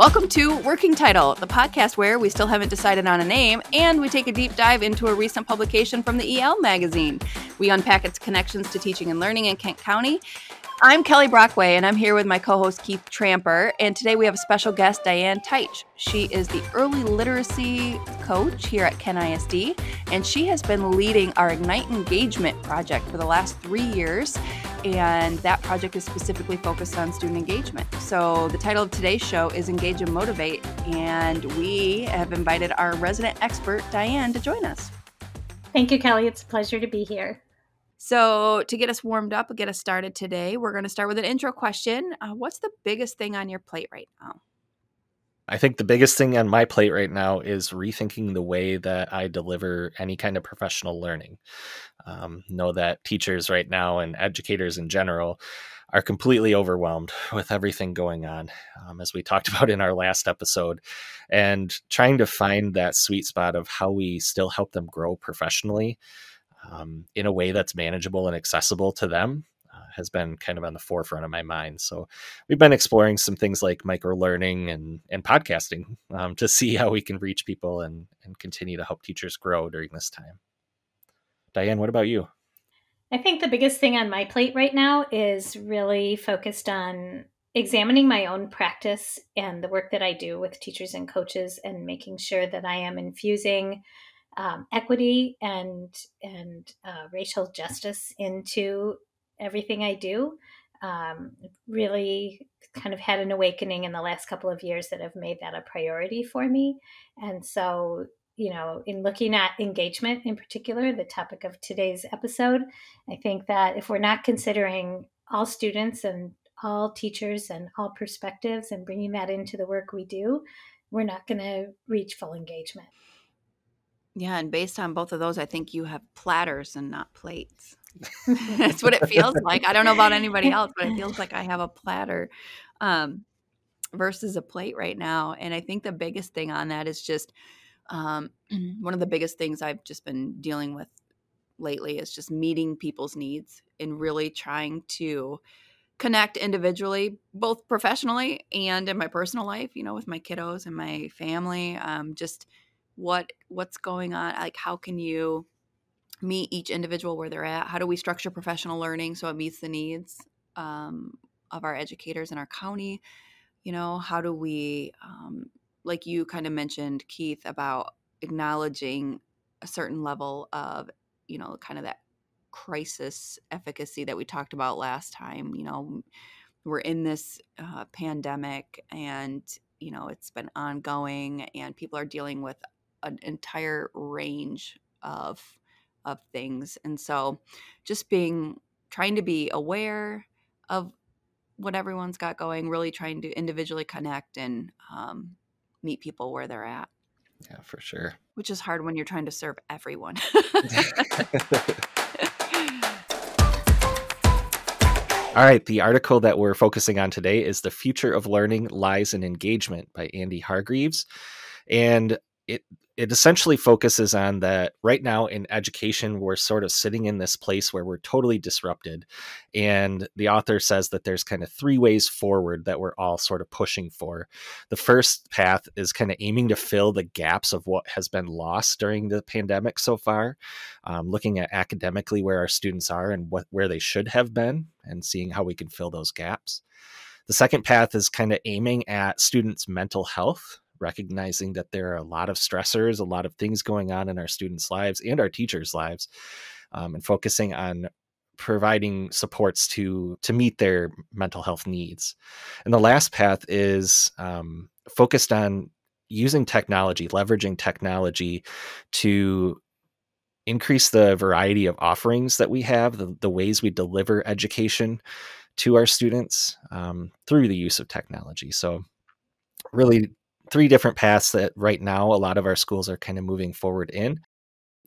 Welcome to Working Title, the podcast where we still haven't decided on a name and we take a deep dive into a recent publication from the EL magazine. We unpack its connections to teaching and learning in Kent County I'm Kelli Brockway, and I'm here with my co host Keith Tramper. And today we have a special guest, Diane Titche. She is the early literacy coach here at Kent ISD, and she has been leading our Ignite Engagement project for the last three years. And that project is specifically focused on student engagement. So the title of today's show is Engage and Motivate, and we have invited our resident expert, Diane, to join us. Thank you, Kelli. It's a pleasure to be here. So, to get us warmed up, get us started today, we're going to start with an intro question. Uh, what's the biggest thing on your plate right now? I think the biggest thing on my plate right now is rethinking the way that I deliver any kind of professional learning. Um, know that teachers right now and educators in general are completely overwhelmed with everything going on, um, as we talked about in our last episode, and trying to find that sweet spot of how we still help them grow professionally um, in a way that's manageable and accessible to them uh, has been kind of on the forefront of my mind. So we've been exploring some things like micro learning and and podcasting um, to see how we can reach people and and continue to help teachers grow during this time. Diane, what about you? I think the biggest thing on my plate right now is really focused on examining my own practice and the work that I do with teachers and coaches and making sure that I am infusing um, equity and and uh, racial justice into everything I do. Um, really kind of had an awakening in the last couple of years that have made that a priority for me. And so, you know, in looking at engagement in particular, the topic of today's episode, I think that if we're not considering all students and all teachers and all perspectives and bringing that into the work we do, we're not going to reach full engagement. Yeah, and based on both of those, I think you have platters and not plates. That's what it feels like. I don't know about anybody else, but it feels like I have a platter um, versus a plate right now. And I think the biggest thing on that is just um, one of the biggest things I've just been dealing with lately is just meeting people's needs and really trying to connect individually, both professionally and in my personal life, you know, with my kiddos and my family. Um, just what what's going on like how can you meet each individual where they're at how do we structure professional learning so it meets the needs um, of our educators in our county you know how do we um, like you kind of mentioned keith about acknowledging a certain level of you know kind of that crisis efficacy that we talked about last time you know we're in this uh, pandemic and you know it's been ongoing and people are dealing with an entire range of of things. And so just being trying to be aware of what everyone's got going really trying to individually connect and um, meet people where they're at. Yeah for sure. Which is hard when you're trying to serve everyone. All right, the article that we're focusing on today is The Future of Learning Lies in Engagement by Andy Hargreaves. And it it essentially focuses on that right now in education we're sort of sitting in this place where we're totally disrupted and the author says that there's kind of three ways forward that we're all sort of pushing for. The first path is kind of aiming to fill the gaps of what has been lost during the pandemic so far um, looking at academically where our students are and what where they should have been and seeing how we can fill those gaps. The second path is kind of aiming at students mental health recognizing that there are a lot of stressors, a lot of things going on in our students' lives and our teachers' lives, um, and focusing on providing supports to to meet their mental health needs. And the last path is um, focused on using technology, leveraging technology to increase the variety of offerings that we have, the, the ways we deliver education to our students um, through the use of technology. So, really three different paths that right now a lot of our schools are kind of moving forward in.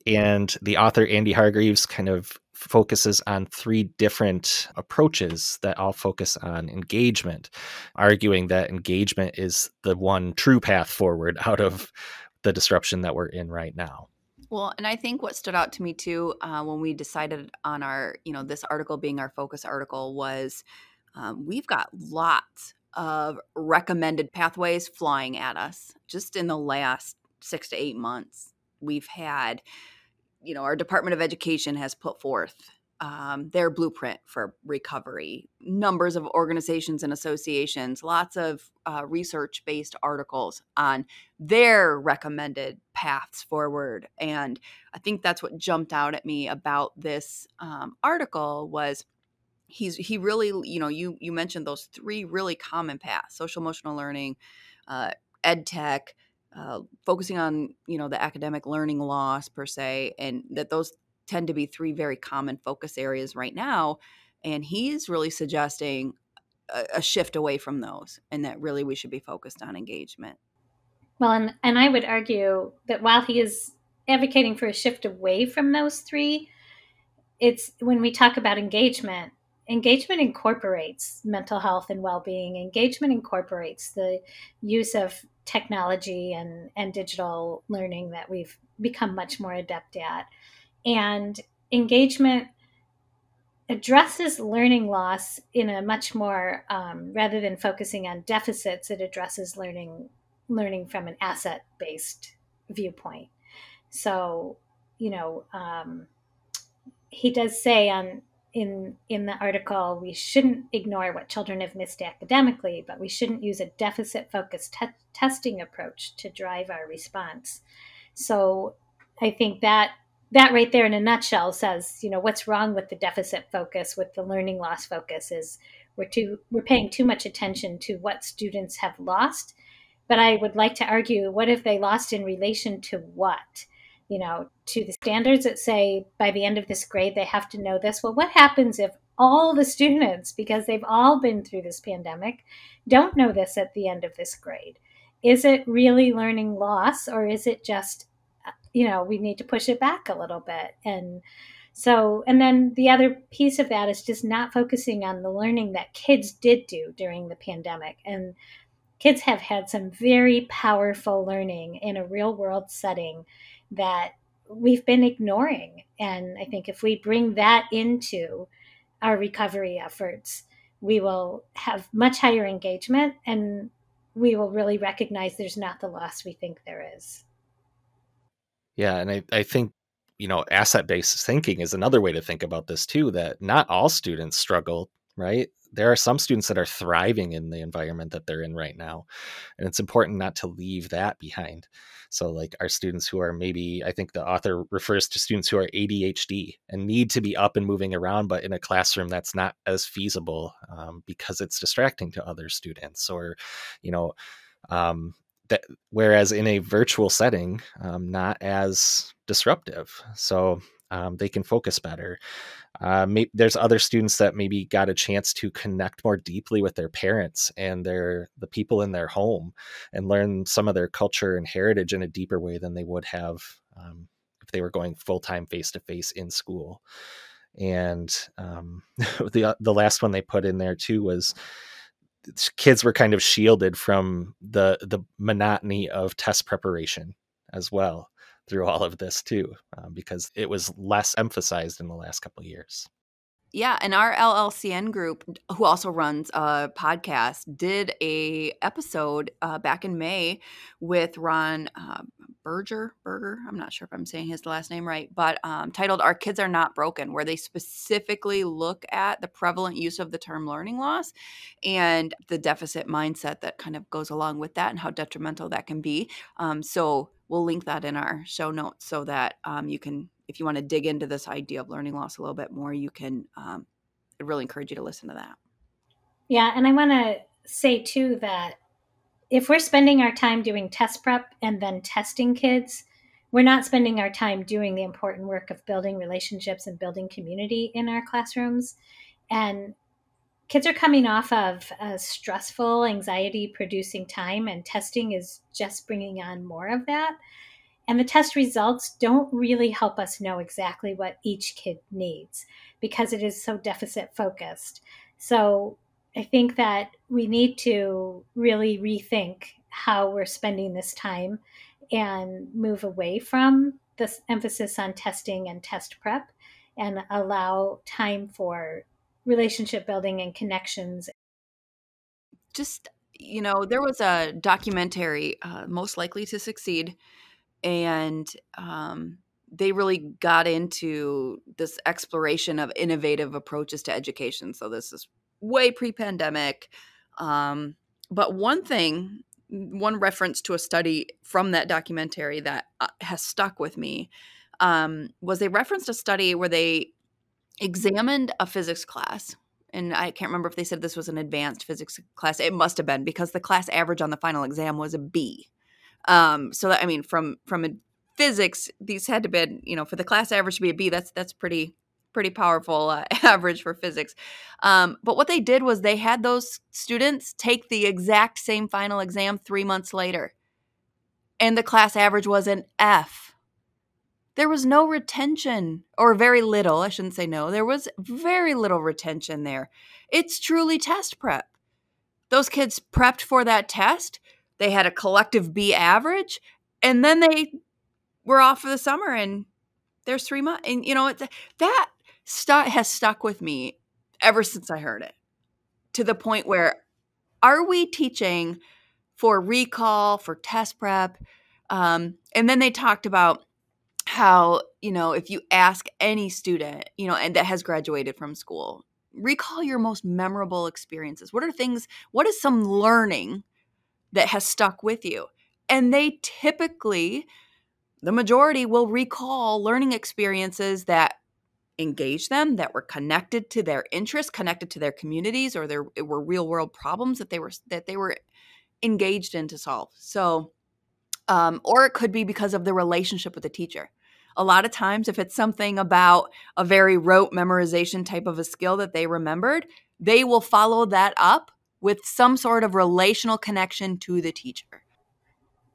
And the author, Andy Hargreaves, kind of focuses on three different approaches that all focus on engagement, arguing that engagement is the one true path forward out of the disruption that we're in right now. Well, and I think what stood out to me too uh, when we decided on our, you know, this article being our focus article was um, we've got lots of recommended pathways flying at us. Just in the last six to eight months, we've had, you know, our Department of Education has put forth um, their blueprint for recovery, numbers of organizations and associations, lots of uh, research based articles on their recommended paths forward. And I think that's what jumped out at me about this um, article was he's he really you know you you mentioned those three really common paths social emotional learning uh, ed tech uh, focusing on you know the academic learning loss per se and that those tend to be three very common focus areas right now. And he's really suggesting a, a shift away from those and that really we should be focused on engagement. Well, and, and I would argue that while he is advocating for a shift away from those three, it's when we talk about engagement, engagement incorporates mental health and well-being. Engagement incorporates the use of technology and, and digital learning that we've become much more adept at. And engagement addresses learning loss in a much more um, rather than focusing on deficits it addresses learning learning from an asset based viewpoint. So you know um, he does say on in in the article we shouldn't ignore what children have missed academically but we shouldn't use a deficit focused te- testing approach to drive our response so i think that that right there in a nutshell says, you know, what's wrong with the deficit focus, with the learning loss focus is we're too we're paying too much attention to what students have lost. But I would like to argue, what if they lost in relation to what? You know, to the standards that say by the end of this grade they have to know this. Well, what happens if all the students, because they've all been through this pandemic, don't know this at the end of this grade? Is it really learning loss or is it just you know we need to push it back a little bit and so and then the other piece of that is just not focusing on the learning that kids did do during the pandemic and kids have had some very powerful learning in a real world setting that we've been ignoring and i think if we bring that into our recovery efforts we will have much higher engagement and we will really recognize there's not the loss we think there is yeah, and I, I think you know asset based thinking is another way to think about this too. That not all students struggle, right? There are some students that are thriving in the environment that they're in right now, and it's important not to leave that behind. So, like our students who are maybe, I think the author refers to students who are ADHD and need to be up and moving around, but in a classroom that's not as feasible um, because it's distracting to other students, or you know, um, that whereas in a virtual setting um, not as disruptive. So um, they can focus better. Uh, may, there's other students that maybe got a chance to connect more deeply with their parents and their the people in their home and learn some of their culture and heritage in a deeper way than they would have um, if they were going full-time face-to-face in school. And um, the the last one they put in there too was kids were kind of shielded from the the monotony of test preparation as well through all of this too um, because it was less emphasized in the last couple of years yeah, and our LLCN group, who also runs a podcast, did a episode uh, back in May with Ron uh, Berger. Berger, I'm not sure if I'm saying his last name right, but um, titled "Our Kids Are Not Broken," where they specifically look at the prevalent use of the term learning loss and the deficit mindset that kind of goes along with that, and how detrimental that can be. Um, so we'll link that in our show notes so that um, you can if you want to dig into this idea of learning loss a little bit more, you can. Um, I really encourage you to listen to that. Yeah, and I want to say too that if we're spending our time doing test prep and then testing kids, we're not spending our time doing the important work of building relationships and building community in our classrooms. And kids are coming off of a stressful, anxiety producing time, and testing is just bringing on more of that. And the test results don't really help us know exactly what each kid needs because it is so deficit focused. So I think that we need to really rethink how we're spending this time and move away from this emphasis on testing and test prep and allow time for relationship building and connections just you know, there was a documentary, uh, Most Likely to Succeed, and um, they really got into this exploration of innovative approaches to education. So this is way pre-pandemic. Um, but one thing, one reference to a study from that documentary that uh, has stuck with me um, was they referenced a study where they examined a physics class and I can't remember if they said this was an advanced physics class. It must have been because the class average on the final exam was a B. Um, so that I mean, from from a physics, these had to be you know for the class average to be a B. That's that's pretty pretty powerful uh, average for physics. Um, but what they did was they had those students take the exact same final exam three months later, and the class average was an F there was no retention or very little i shouldn't say no there was very little retention there. It's truly test prep. Those kids prepped for that test they had a collective b average and then they were off for the summer and there's three months and you know that stu- has stuck with me ever since i heard it to the point where are we teaching for recall for test prep? Um, and then they talked about how you know if you ask any student you know and that has graduated from school recall your most memorable experiences. What are things what is some learning that has stuck with you? And they typically the majority will recall learning experiences that engage them that were connected to their interests connected to their communities or there were real world problems that they were that they were engaged in to solve. So um, or it could be because of the relationship with the teacher. A lot of times, if it's something about a very rote memorization type of a skill that they remembered, they will follow that up with some sort of relational connection to the teacher.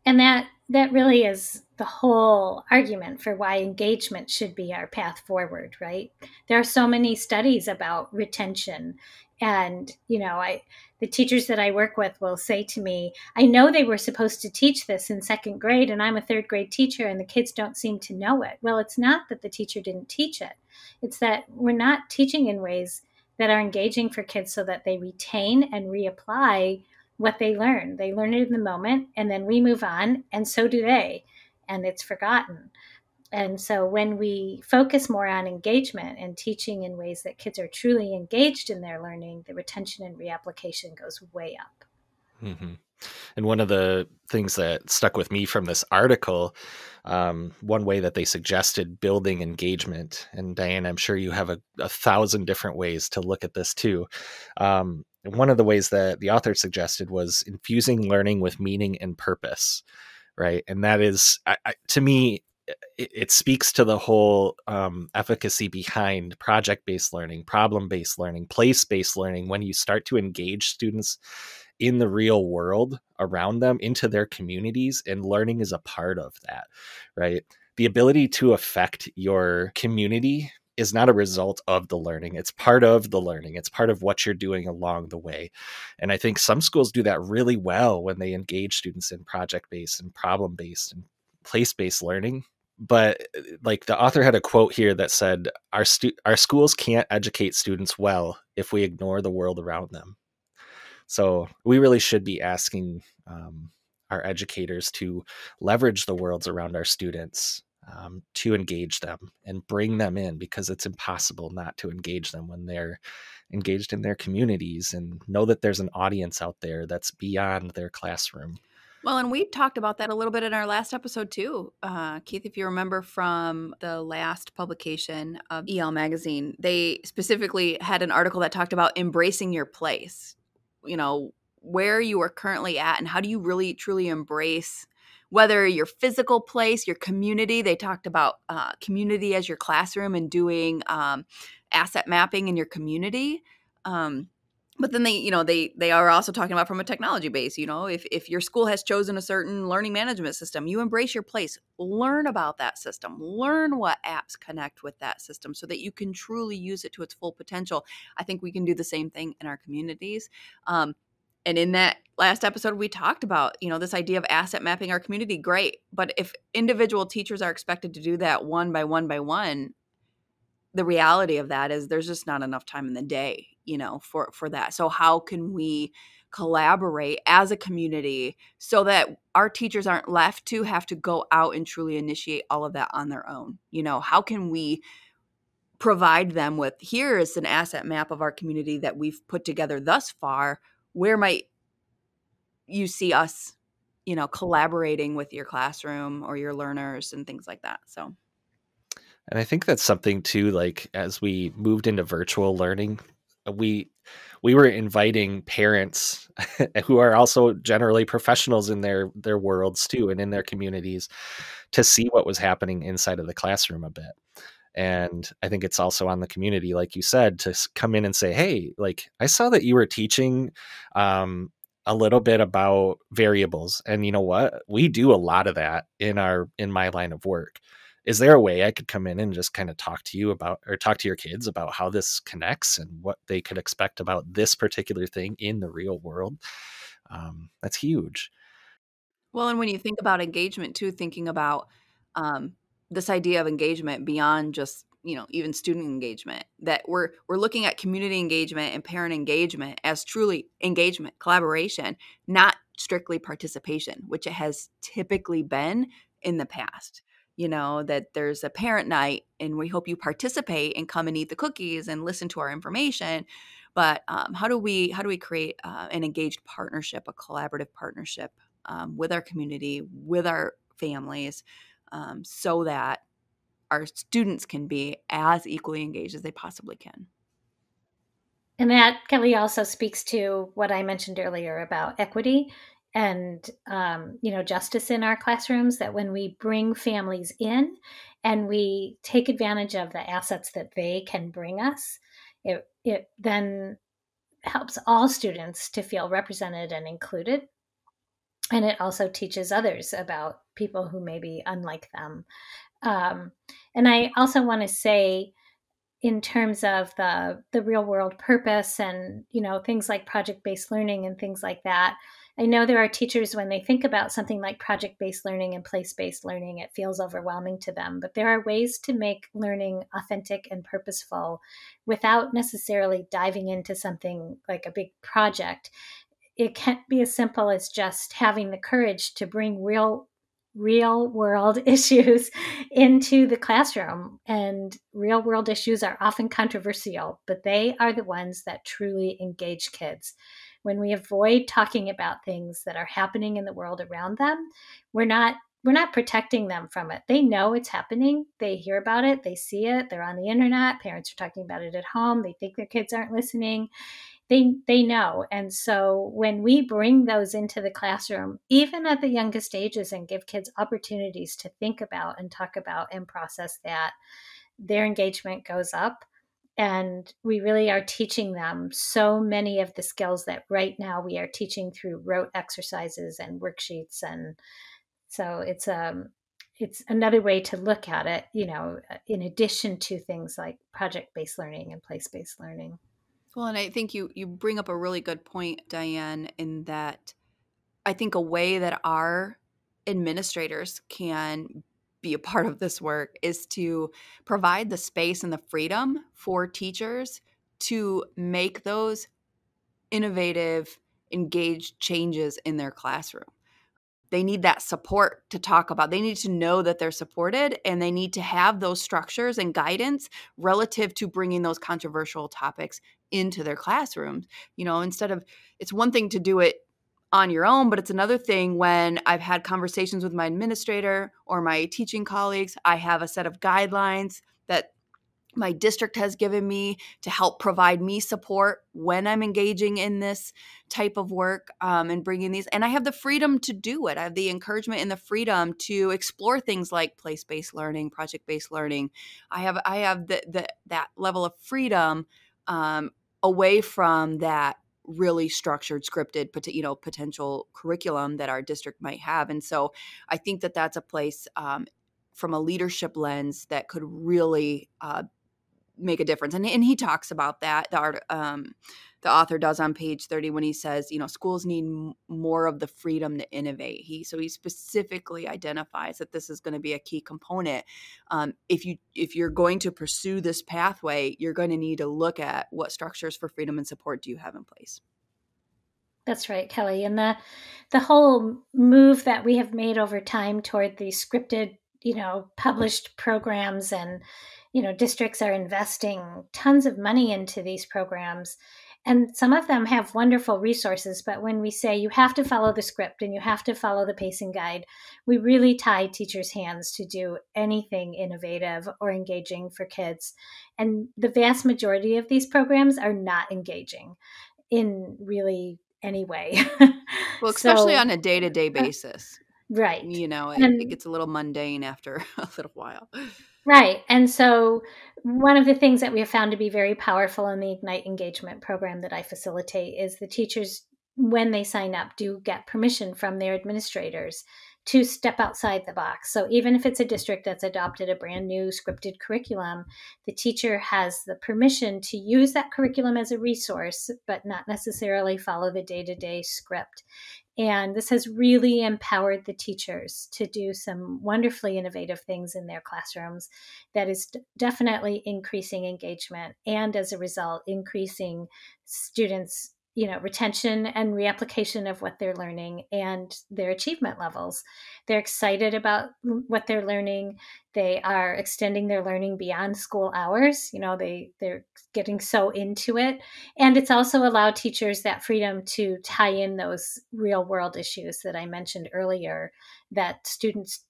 And that that really is the whole argument for why engagement should be our path forward, right? There are so many studies about retention and you know i the teachers that i work with will say to me i know they were supposed to teach this in second grade and i'm a third grade teacher and the kids don't seem to know it. Well it's not that the teacher didn't teach it. It's that we're not teaching in ways that are engaging for kids so that they retain and reapply what they learn. They learn it in the moment and then we move on and so do they and it's forgotten and so when we focus more on engagement and teaching in ways that kids are truly engaged in their learning, the retention and reapplication goes way up. Mm-hmm. And one of the things that stuck with me from this article, um, one way that they suggested building engagement, and Diane, I'm sure you have a, a thousand different ways to look at this too. Um, one of the ways that the author suggested was infusing learning with meaning and purpose, right? And that is, I, I, to me, it, speaks to the whole um, efficacy behind project based learning, problem based learning, place based learning. When you start to engage students in the real world around them into their communities, and learning is a part of that, right? The ability to affect your community is not a result of the learning. It's part of the learning. It's part of what you're doing along the way. And I think some schools do that really well when they engage students in project based and problem based and place based learning but uh, like the author had a quote here that said our stu- our schools can't educate students well if we ignore the world around them. So we really should be asking um, our educators to leverage the worlds around our students um, to engage them and bring them in because it's impossible not to engage them when they're engaged in their communities and know that there's an audience out there that's beyond their classroom well, and we talked about that a little bit in our last episode too, uh, Keith. If you remember from the last publication of EL magazine, they specifically had an article that talked about embracing your place. You know where you are currently at, and how do you really truly embrace whether your physical place, your community. They talked about uh, community as your classroom and doing um, asset mapping in your community. Um, but then they you know they they are also talking about from a technology base you know if if your school has chosen a certain learning management system you embrace your place. Learn about that system. Learn what apps connect with that system so that you can truly use it to its full potential. I think we can do the same thing in our communities. Um, and in that last episode we talked about you know this idea of asset mapping our community. Great. But if individual teachers are expected to do that one by one by one the reality of that is there's just not enough time in the day you know for for that. So how can we collaborate as a community so that our teachers aren't left to have to go out and truly initiate all of that on their own? You know how can we provide them with here is an asset map of our community that we've put together thus far. Where might you see us you know collaborating with your classroom or your learners and things like that so. And i think that's something too like as we moved into virtual learning we we were inviting parents who are also generally professionals in their their worlds too and in their communities to see what was happening inside of the classroom a bit. And i think it's also on the community like you said to come in and say hey like i saw that you were teaching um, a little bit about variables. And you know what? We do a lot of that in our in my line of work is there a way I could come in and just kind of talk to you about or talk to your kids about how this connects and what they could expect about this particular thing in the real world? Um, that's huge. Well, and when you think about engagement too, thinking about um, this idea of engagement beyond just you know even student engagement that we're we're looking at community engagement and parent engagement as truly engagement collaboration not strictly participation which it has typically been in the past you know, that there's a parent night and we hope you participate and come and eat the cookies and listen to our information. But um, how do we how do we create uh, an engaged partnership, a collaborative partnership um, with our community, with our families, um, so that our students can be as equally engaged as they possibly can. And that Kelli also speaks to what I mentioned earlier about equity and um, you know justice in our classrooms that when we bring families in and we take advantage of the assets that they can bring us it, it then helps all students to feel represented and included. And it also teaches others about people who may be unlike them. Um, and i also want to say in terms of the the real world purpose and you know things like project based learning and things like that I know there are teachers when they think about something like project based learning and place based learning, it feels overwhelming to them. But there are ways to make learning authentic and purposeful without necessarily diving into something like a big project. It can't be as simple as just having the courage to bring real real world issues into the classroom. And real world issues are often controversial, but they are the ones that truly engage kids when we avoid talking about things that are happening in the world around them, we're not we're not protecting them from it. They know it's happening. They hear about it. They see it. They're on the internet. Parents are talking about it at home. They think their kids aren't listening. They they know. And so when we bring those into the classroom, even at the youngest ages and give kids opportunities to think about and talk about and process that, their engagement goes up and we really are teaching them so many of the skills that right now we are teaching through rote exercises and worksheets and so it's um it's another way to look at it you know in addition to things like project based learning and place based learning. Well and i think you you bring up a really good point diane in that i think a way that our administrators can be a part of this work is to provide the space and the freedom for teachers to make those innovative, engaged changes in their classroom. They need that support to talk about. They need to know that they're supported and they need to have those structures and guidance relative to bringing those controversial topics into their classrooms. You know, instead of it's one thing to do it on your own, but it's another thing when I've had conversations with my administrator or my teaching colleagues. I have a set of guidelines that my district has given me to help provide me support when I'm engaging in this type of work um, and bringing these. And I have the freedom to do it. I have the encouragement and the freedom to explore things like place-based learning, project-based learning. I have I have the, the that level of freedom um, away from that really structured scripted you know potential curriculum that our district might have and so i think that that's a place um, from a leadership lens that could really uh, make a difference and, and he talks about that the art um, the author does on page 30 when he says you know schools need m- more of the freedom to innovate he so he specifically identifies that this is going to be a key component um, if you if you're going to pursue this pathway you're going to need to look at what structures for freedom and support do you have in place That's right, Kelli. And the the whole move that we have made over time toward the scripted, you know, published programs and you know, districts are investing tons of money into these programs and some of them have wonderful resources, but when we say you have to follow the script and you have to follow the pacing guide, we really tie teachers' hands to do anything innovative or engaging for kids. And the vast majority of these programs are not engaging in really any way. well, especially so, on a day to day basis. Uh, right. You know, it, and, it gets a little mundane after a little while. Right. And so, one of the things that we have found to be very powerful in the Ignite engagement program that I facilitate is the teachers, when they sign up, do get permission from their administrators to step outside the box. So, even if it's a district that's adopted a brand new scripted curriculum, the teacher has the permission to use that curriculum as a resource, but not necessarily follow the day to day script. And this has really empowered the teachers to do some wonderfully innovative things in their classrooms that is definitely increasing engagement and as a result, increasing students' you know retention and reapplication of what they're learning and their achievement levels. They're excited about what they're learning. They are extending their learning beyond school hours you know they they're getting so into it. And it's also allowed teachers that freedom to tie in those real world issues that i mentioned earlier that students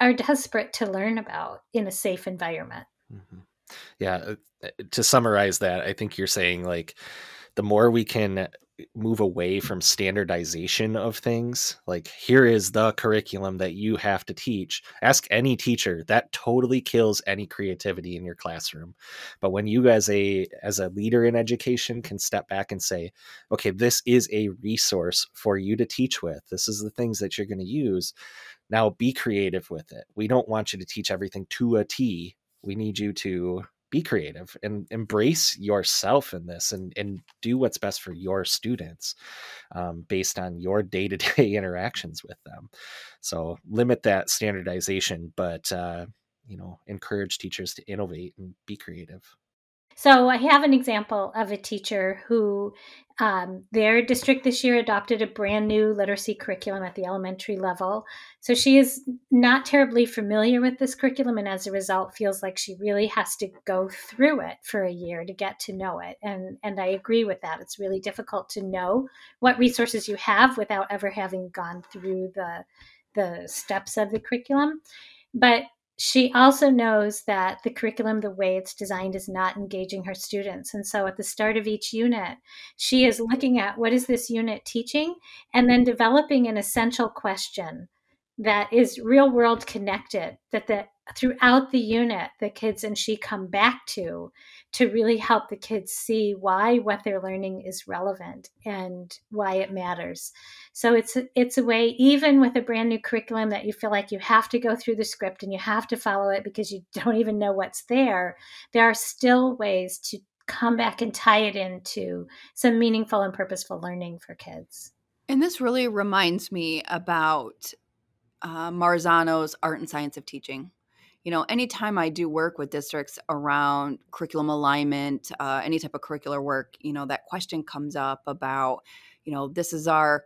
are desperate to learn about in a safe environment. Mm-hmm. yeah uh, to summarize that i think you're saying like the more we can move away from standardization of things like here is the curriculum that you have to teach. Ask any teacher that totally kills any creativity in your classroom. But when you as a as a leader in education can step back and say okay this is a resource for you to teach with. This is the things that you're going to use. Now be creative with it. We don't want you to teach everything to a t. We need you to be creative and embrace yourself in this and, and do what's best for your students um, based on your day-to-day interactions with them. So limit that standardization but uh, you know encourage teachers to innovate and be creative so I have an example of a teacher who um, their district this year adopted a brand new literacy curriculum at the elementary level. So she is not terribly familiar with this curriculum, and as a result, feels like she really has to go through it for a year to get to know it. And and I agree with that. It's really difficult to know what resources you have without ever having gone through the the steps of the curriculum. But she also knows that the curriculum, the way it's designed, is not engaging her students. And so at the start of each unit, she is looking at what is this unit teaching and then developing an essential question that is real world connected that the throughout the unit the kids and she come back to to really help the kids see why what they're learning is relevant and why it matters so it's it's a way even with a brand new curriculum that you feel like you have to go through the script and you have to follow it because you don't even know what's there there are still ways to come back and tie it into some meaningful and purposeful learning for kids and this really reminds me about uh, Marzano's Art and Science of Teaching. You know, anytime I do work with districts around curriculum alignment, uh, any type of curricular work, you know, that question comes up about, you know, this is our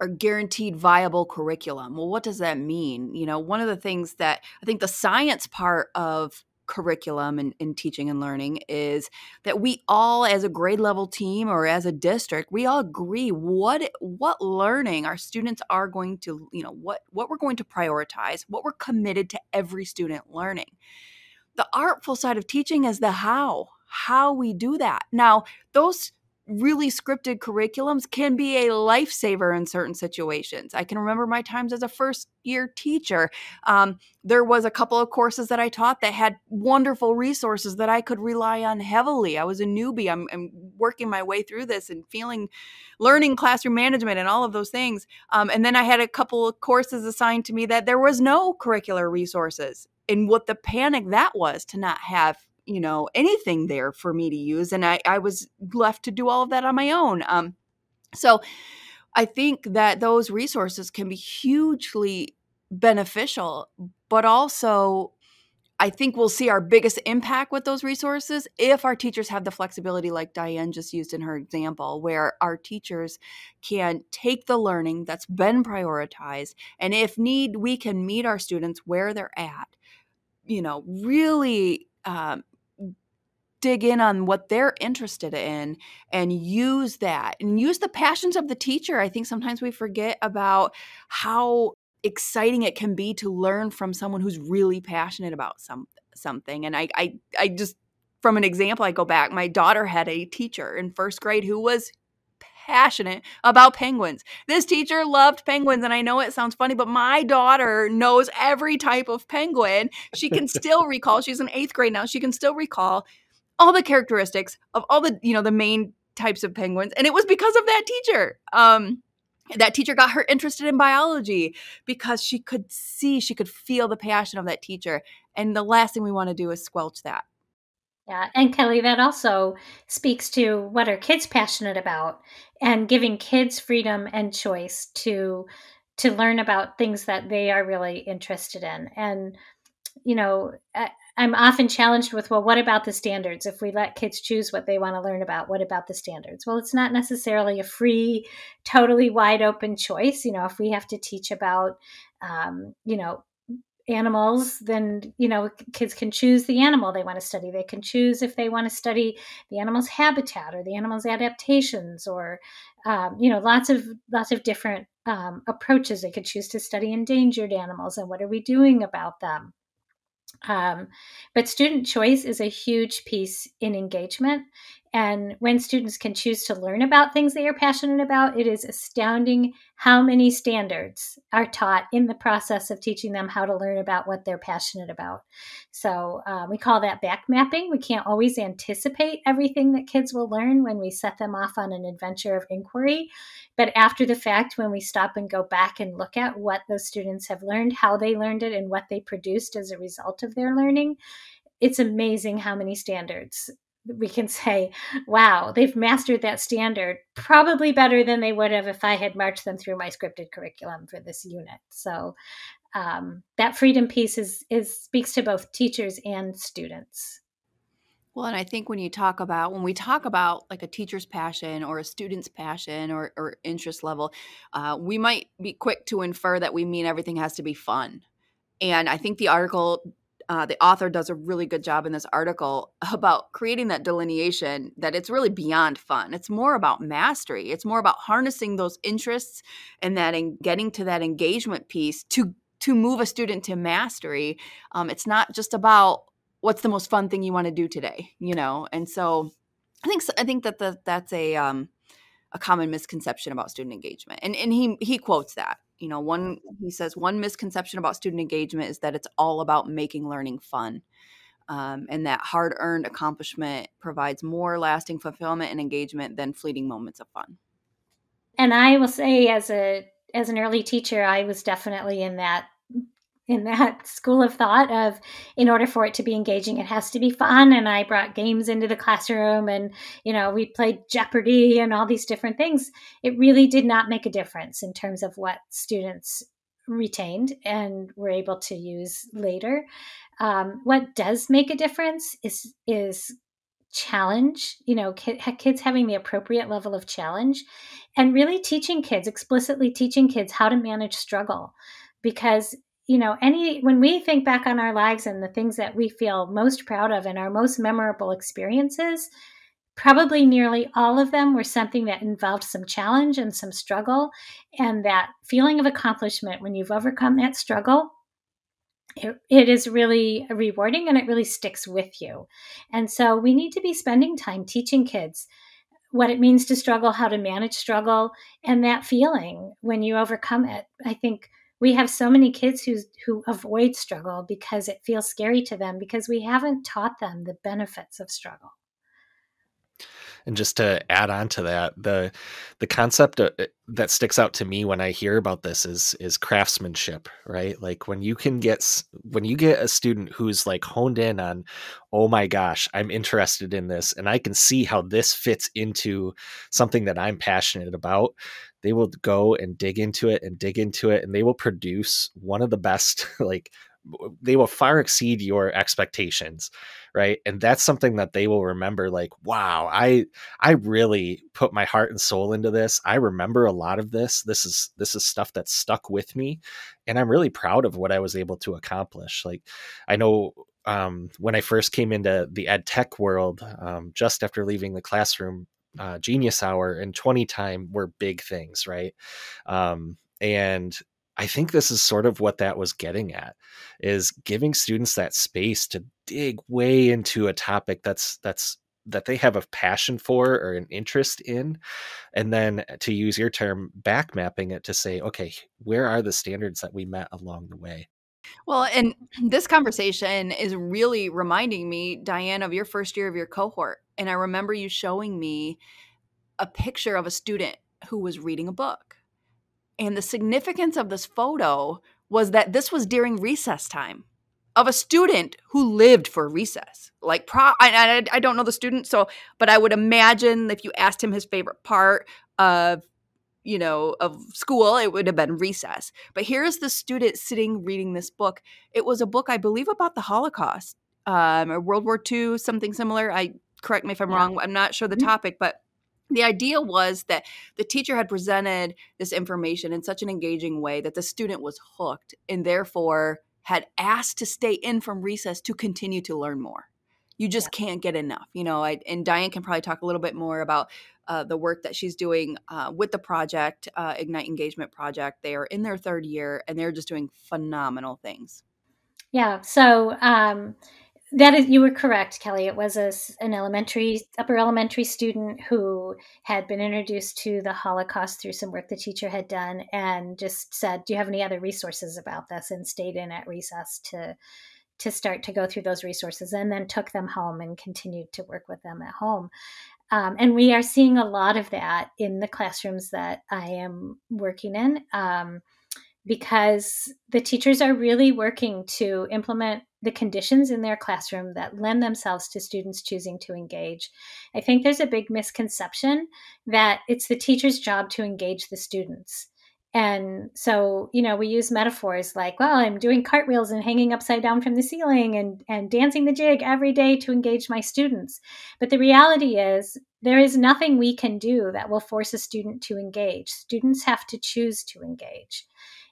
our guaranteed viable curriculum. Well, what does that mean? You know, one of the things that I think the science part of curriculum and in teaching and learning is that we all as a grade level team or as a district we all agree what what learning our students are going to you know what what we're going to prioritize what we're committed to every student learning. The artful side of teaching is the how how we do that. Now those really scripted curriculums can be a lifesaver in certain situations. I can remember my times as a first year teacher. Um, there was a couple of courses that I taught that had wonderful resources that I could rely on heavily. I was a newbie. I'm, I'm working my way through this and feeling, learning classroom management and all of those things. Um, and then I had a couple of courses assigned to me that there was no curricular resources. And what the panic that was to not have you know anything there for me to use and i i was left to do all of that on my own um so i think that those resources can be hugely beneficial but also I think we'll see our biggest impact with those resources if our teachers have the flexibility, like Diane just used in her example, where our teachers can take the learning that's been prioritized, and if need, we can meet our students where they're at. You know, really um, dig in on what they're interested in and use that and use the passions of the teacher. I think sometimes we forget about how exciting it can be to learn from someone who's really passionate about some something. And I I I just from an example I go back, my daughter had a teacher in first grade who was passionate about penguins. This teacher loved penguins and I know it sounds funny, but my daughter knows every type of penguin. She can still recall, she's in 8th grade now, she can still recall all the characteristics of all the, you know, the main types of penguins and it was because of that teacher. Um that teacher got her interested in biology because she could see, she could feel the passion of that teacher. And the last thing we want to do is squelch that. Yeah, and Kelli, that also speaks to what are kids passionate about and giving kids freedom and choice to to learn about things that they are really interested in. And you know, I'm often challenged with, well, what about the standards? If we let kids choose what they want to learn about, what about the standards? Well, it's not necessarily a free, totally wide open choice. You know, if we have to teach about, um, you know, animals, then, you know, kids can choose the animal they want to study. They can choose if they want to study the animal's habitat or the animal's adaptations or, um, you know, lots of, lots of different um, approaches. They could choose to study endangered animals and what are we doing about them um, but student choice is a huge piece in engagement. And when students can choose to learn about things they are passionate about, it is astounding how many standards are taught in the process of teaching them how to learn about what they're passionate about. So uh, we call that back mapping. We can't always anticipate everything that kids will learn when we set them off on an adventure of inquiry. But after the fact, when we stop and go back and look at what those students have learned, how they learned it, and what they produced as a result of their learning, it's amazing how many standards we can say, wow, they've mastered that standard probably better than they would have if I had marched them through my scripted curriculum for this unit. So um, that freedom piece is, is speaks to both teachers and students. Well, and I think when you talk about when we talk about like a teacher's passion or a student's passion or, or interest level, uh, we might be quick to infer that we mean everything has to be fun. And I think the article uh, the author does a really good job in this article about creating that delineation that it's really beyond fun. It's more about mastery. It's more about harnessing those interests and that and getting to that engagement piece to to move a student to mastery. Um, it's not just about what's the most fun thing you want to do today, you know. And so, I think I think that the, that's a um, a common misconception about student engagement. And and he he quotes that you know one he says one misconception about student engagement is that it's all about making learning fun um, and that hard-earned accomplishment provides more lasting fulfillment and engagement than fleeting moments of fun. And i will say as a as an early teacher i was definitely in that in that school of thought of in order for it to be engaging it has to be fun. And i brought games into the classroom and you know we played jeopardy and all these different things. It really did not make a difference in terms of what students retained and were able to use later. Um, what does make a difference is is challenge you know kids having the appropriate level of challenge and really teaching kids explicitly teaching kids how to manage struggle. Because you know any when we think back on our lives and the things that we feel most proud of and our most memorable experiences probably nearly all of them were something that involved some challenge and some struggle. And that feeling of accomplishment when you've overcome that struggle it, it is really rewarding and it really sticks with you. And so we need to be spending time teaching kids what it means to struggle how to manage struggle and that feeling when you overcome it. I think we have so many kids who who avoid struggle because it feels scary to them because we haven't taught them the benefits of struggle. And just to add on to that the the concept uh, that sticks out to me when i hear about this is is craftsmanship right? Like when you can get when you get a student who's like honed in on oh my gosh i'm interested in this and i can see how this fits into something that i'm passionate about they will go and dig into it and dig into it and they will produce one of the best like they will far exceed your expectations right? And that's something that they will remember like wow i i really put my heart and soul into this. I remember a lot of this. This is this is stuff that stuck with me and i'm really proud of what i was able to accomplish. Like i know um, when i first came into the ed tech world um, just after leaving the classroom uh, genius hour and 20 time were big things right? Um, and I think this is sort of what that was getting at is giving students that space to dig way into a topic that's that's that they have a passion for or an interest in and then to use your term back mapping it to say okay where are the standards that we met along the way well and this conversation is really reminding me diane of your first year of your cohort and i remember you showing me a picture of a student who was reading a book and the significance of this photo was that this was during recess time of a student who lived for recess. Like, pro, I, I, I don't know the student, so, but I would imagine if you asked him his favorite part of, you know, of school, it would have been recess. But here's the student sitting reading this book. It was a book, I believe, about the Holocaust um, or World War II, something similar. I correct me if I'm yeah. wrong. I'm not sure the mm-hmm. topic, but the idea was that the teacher had presented this information in such an engaging way that the student was hooked and therefore had asked to stay in from recess to continue to learn more. You just yeah. can't get enough, you know. I, and Diane can probably talk a little bit more about uh, the work that she's doing uh, with the project, uh, Ignite Engagement Project. They are in their third year and they're just doing phenomenal things. Yeah. So, um, that is, you were correct, Kelli. It was a, an elementary, upper elementary student who had been introduced to the Holocaust through some work the teacher had done, and just said, "Do you have any other resources about this?" and stayed in at recess to to start to go through those resources, and then took them home and continued to work with them at home. Um, and we are seeing a lot of that in the classrooms that I am working in. Um, because the teachers are really working to implement the conditions in their classroom that lend themselves to students choosing to engage. I think there's a big misconception that it's the teacher's job to engage the students. And so, you know, we use metaphors like, well, I'm doing cartwheels and hanging upside down from the ceiling and, and dancing the jig every day to engage my students. But the reality is, there is nothing we can do that will force a student to engage. Students have to choose to engage.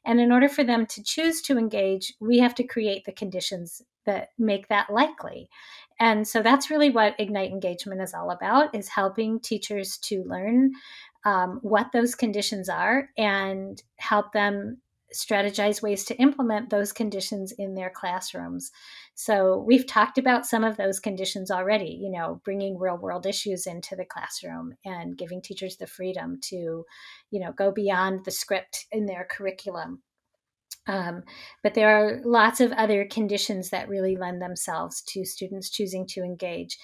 And in order for them to choose to engage, we have to create the conditions that make that likely. And so that's really what Ignite Engagement is all about is helping teachers to learn um, what those conditions are and help them strategize ways to implement those conditions in their classrooms. So we've talked about some of those conditions already, you know, bringing real world issues into the classroom and giving teachers the freedom to, you know, go beyond the script in their curriculum. Um, but there are lots of other conditions that really lend themselves to students choosing to engage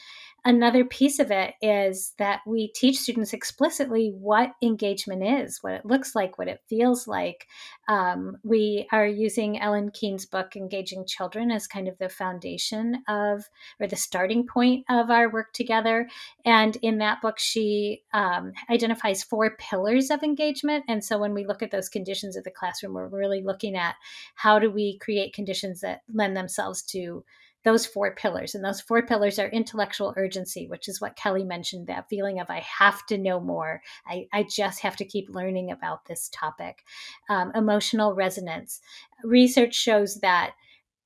another piece of it is that we teach students explicitly what engagement is, what it looks like, what it feels like. Um, we are using Ellin Keene's book, Engaging Children, as kind of the foundation of, or the starting point of our work together. And in that book, she um, identifies four pillars of engagement. And so when we look at those conditions of the classroom, we're really looking at how do we create conditions that lend themselves to those four pillars. And those four pillars are intellectual urgency, which is what Kelli mentioned that feeling of I have to know more. I, I just have to keep learning about this topic. Um, emotional resonance. Research shows that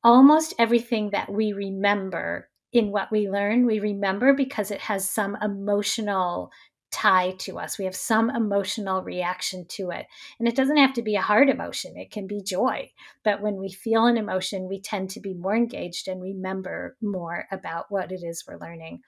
almost everything that we remember in what we learn, we remember because it has some emotional tie to us. We have some emotional reaction to it. And it doesn't have to be a hard emotion, it can be joy. But when we feel an emotion, we tend to be more engaged and remember more about what it is we're learning.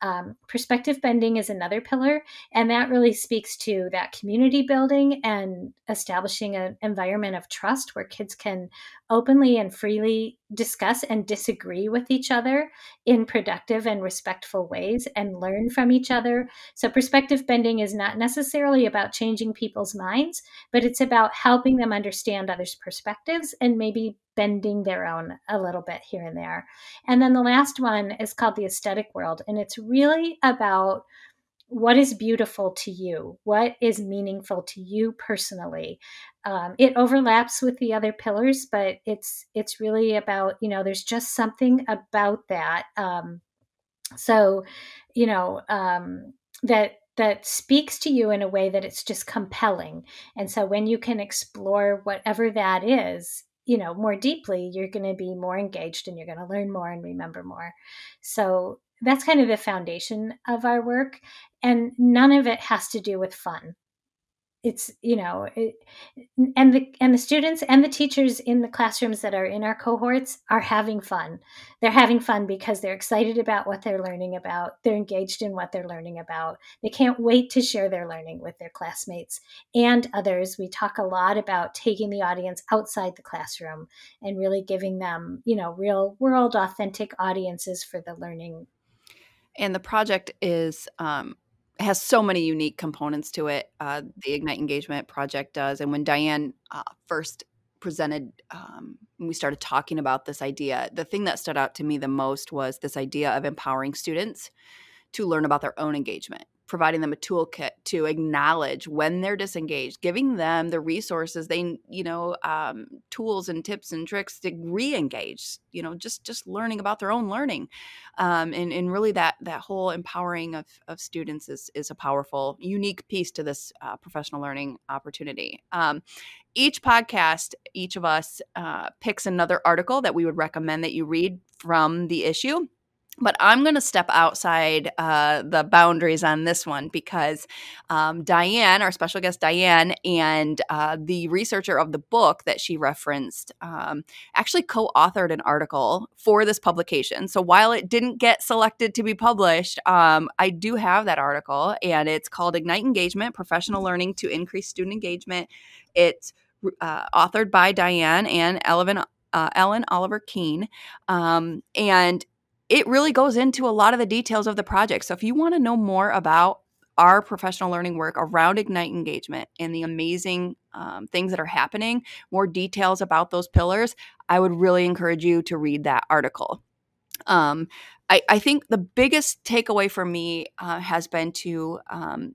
Um, perspective bending is another pillar, and that really speaks to that community building and establishing an environment of trust where kids can openly and freely discuss and disagree with each other in productive and respectful ways and learn from each other. So, perspective bending is not necessarily about changing people's minds, but it's about helping them understand others' perspectives and maybe bending their own a little bit here and there. And then the last one is called the aesthetic world, and it's really about what is beautiful to you what is meaningful to you personally um, it overlaps with the other pillars but it's it's really about you know there's just something about that um, so you know um, that that speaks to you in a way that it's just compelling. And so when you can explore whatever that is you know more deeply you're going to be more engaged and you're going to learn more and remember more. So that's kind of the foundation of our work and none of it has to do with fun it's you know it, and the and the students and the teachers in the classrooms that are in our cohorts are having fun. They're having fun because they're excited about what they're learning about. They're engaged in what they're learning about. They can't wait to share their learning with their classmates and others. We talk a lot about taking the audience outside the classroom and really giving them you know real world authentic audiences for the learning. And the project is um, has so many unique components to it. Uh, the Ignite Engagement project does, and when Diane uh, first presented, um, we started talking about this idea, the thing that stood out to me the most was this idea of empowering students to learn about their own engagement providing them a toolkit to acknowledge when they're disengaged giving them the resources they you know um, tools and tips and tricks to re-engage you know just just learning about their own learning. Um, and, and really that that whole empowering of, of students is is a powerful unique piece to this uh, professional learning opportunity. Um, each podcast each of us uh, picks another article that we would recommend that you read from the issue but I'm going to step outside uh, the boundaries on this one because um, Diane, our special guest Diane, and uh, the researcher of the book that she referenced um, actually co authored an article for this publication. So while it didn't get selected to be published, um, I do have that article, and it's called Ignite Engagement Professional Learning to Increase Student Engagement. It's uh, authored by Diane and Ellin, uh, Ellin Oliver Keene. Um, and it really goes into a lot of the details of the project. So if you want to know more about our professional learning work around Ignite engagement and the amazing um, things that are happening, more details about those pillars, I would really encourage you to read that article. Um, I, I, think the biggest takeaway for me uh, has been to um,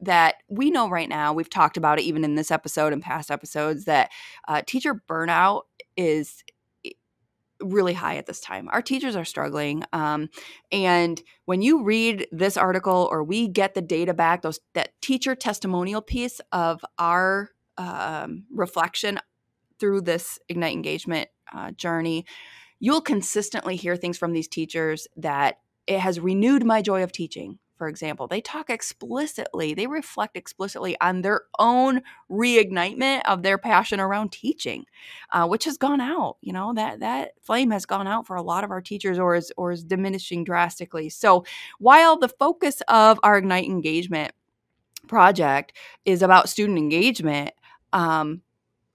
that we know right now, we've talked about it even in this episode and past episodes, that uh, teacher burnout is really high at this time. Our teachers are struggling. Um, and when you read this article or we get the data back, those that teacher testimonial piece of our um, reflection through this Ignite engagement uh, journey, you'll consistently hear things from these teachers that it has renewed my joy of teaching for example, they talk explicitly, they reflect explicitly on their own reignitement of their passion around teaching, uh, which has gone out. You know that that flame has gone out for a lot of our teachers, or is or is diminishing drastically. So while the focus of our Ignite engagement project is about student engagement, um,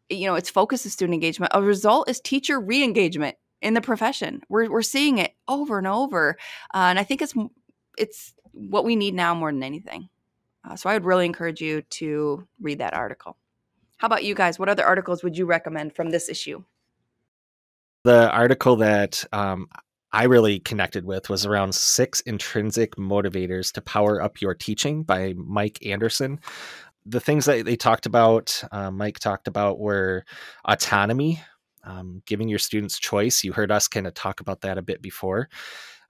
you know, its focus is student engagement. A result is teacher re-engagement in the profession. We're we're seeing it over and over, uh, and I think it's it's what we need now more than anything. Uh, so I would really encourage you to read that article. How about you guys? What other articles would you recommend from this issue? The article that um, I really connected with was around six intrinsic motivators to power up your teaching by Mike Anderson. The things that they talked about, uh, Mike talked about, were autonomy, um, giving your students choice. You heard us kind of talk about that a bit before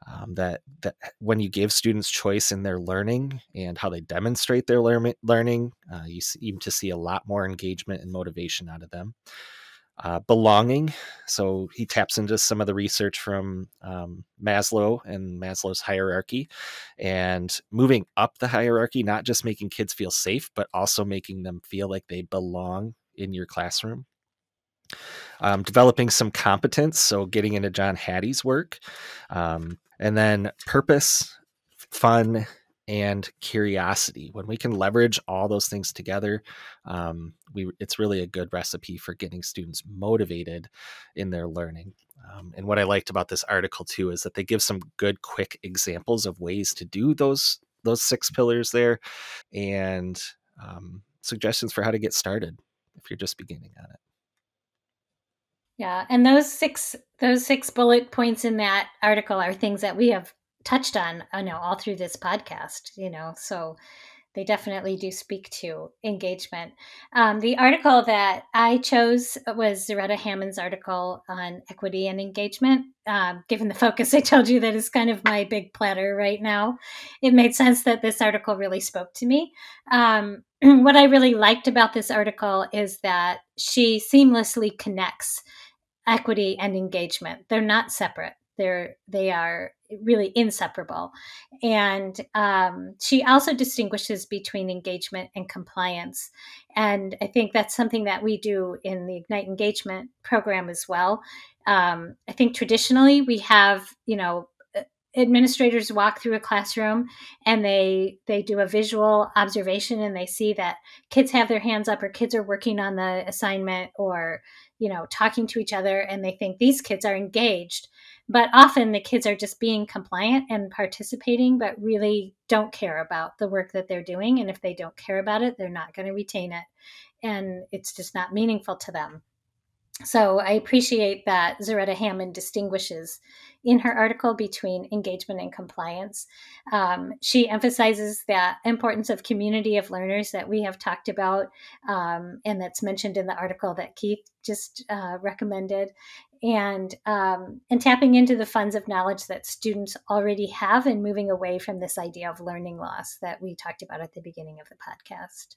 um, that that when you give students choice in their learning and how they demonstrate their lear- learning, uh, you seem to see a lot more engagement and motivation out of them. Uh, belonging, so he taps into some of the research from um, Maslow and Maslow's hierarchy, and moving up the hierarchy, not just making kids feel safe, but also making them feel like they belong in your classroom um, developing some competence, so getting into John Hattie's work, um, and then purpose, fun, and curiosity. When we can leverage all those things together, um, we it's really a good recipe for getting students motivated in their learning. Um, and what I liked about this article too is that they give some good, quick examples of ways to do those those six pillars there, and um, suggestions for how to get started if you're just beginning on it. Yeah, and those six those six bullet points in that article are things that we have touched on, you know, all through this podcast, you know, so they definitely do speak to engagement. Um, the article that I chose was Zaretta Hammond's article on equity and engagement. Um, given the focus I told you that is kind of my big platter right now, it made sense that this article really spoke to me. Um, what I really liked about this article is that she seamlessly connects equity and engagement. They're not separate. They're they are really inseparable. And um, she also distinguishes between engagement and compliance. And I think that's something that we do in the Ignite Engagement program as well. Um, I think traditionally we have, you know, administrators walk through a classroom and they they do a visual observation and they see that kids have their hands up or kids are working on the assignment or you know talking to each other and they think these kids are engaged but often the kids are just being compliant and participating but really don't care about the work that they're doing and if they don't care about it they're not going to retain it and it's just not meaningful to them so I appreciate that Zaretta Hammond distinguishes in her article between engagement and compliance. Um, she emphasizes the importance of community of learners that we have talked about um, and that's mentioned in the article that Keith just uh, recommended. And um, and tapping into the funds of knowledge that students already have and moving away from this idea of learning loss that we talked about at the beginning of the podcast.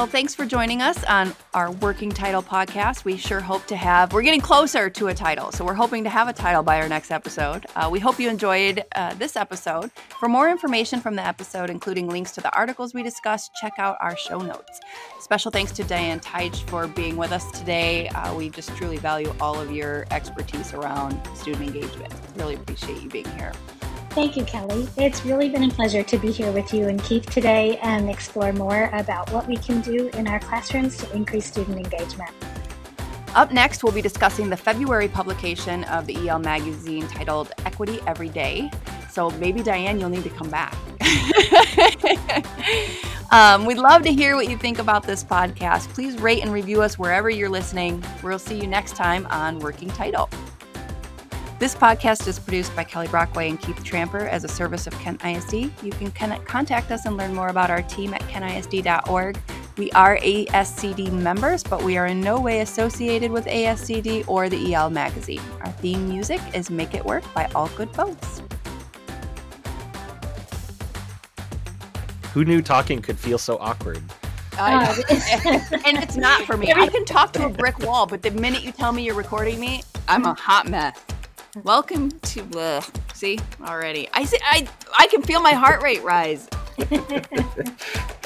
Well, thanks for joining us on our working title podcast. We sure hope to have, we're getting closer to a title. So we're hoping to have a title by our next episode. Uh, we hope you enjoyed uh, this episode. For more information from the episode, including links to the articles we discussed, check out our show notes. Special thanks to Diane Titche for being with us today. Uh, we just truly value all of your expertise around student engagement. Really appreciate you being here. Thank you, Kelli. It's really been a pleasure to be here with you and Keith today and explore more about what we can do in our classrooms to increase student engagement. Up next, we'll be discussing the February publication of the EL magazine titled Equity Every Day. So maybe, Diane, you'll need to come back. um, we'd love to hear what you think about this podcast. Please rate and review us wherever you're listening. We'll see you next time on Working Title. This podcast is produced by Kelli Brockway and Keith Tramper as a service of Kent ISD. You can contact us and learn more about our team at kentisd.org. We are ASCD members, but we are in no way associated with ASCD or the EL magazine. Our theme music is Make It Work by All Good Folks. Who knew talking could feel so awkward? Uh, and it's not for me. I can talk to a brick wall, but the minute you tell me you're recording me, I'm a hot mess. Welcome to uh, see already. I see I I can feel my heart rate rise.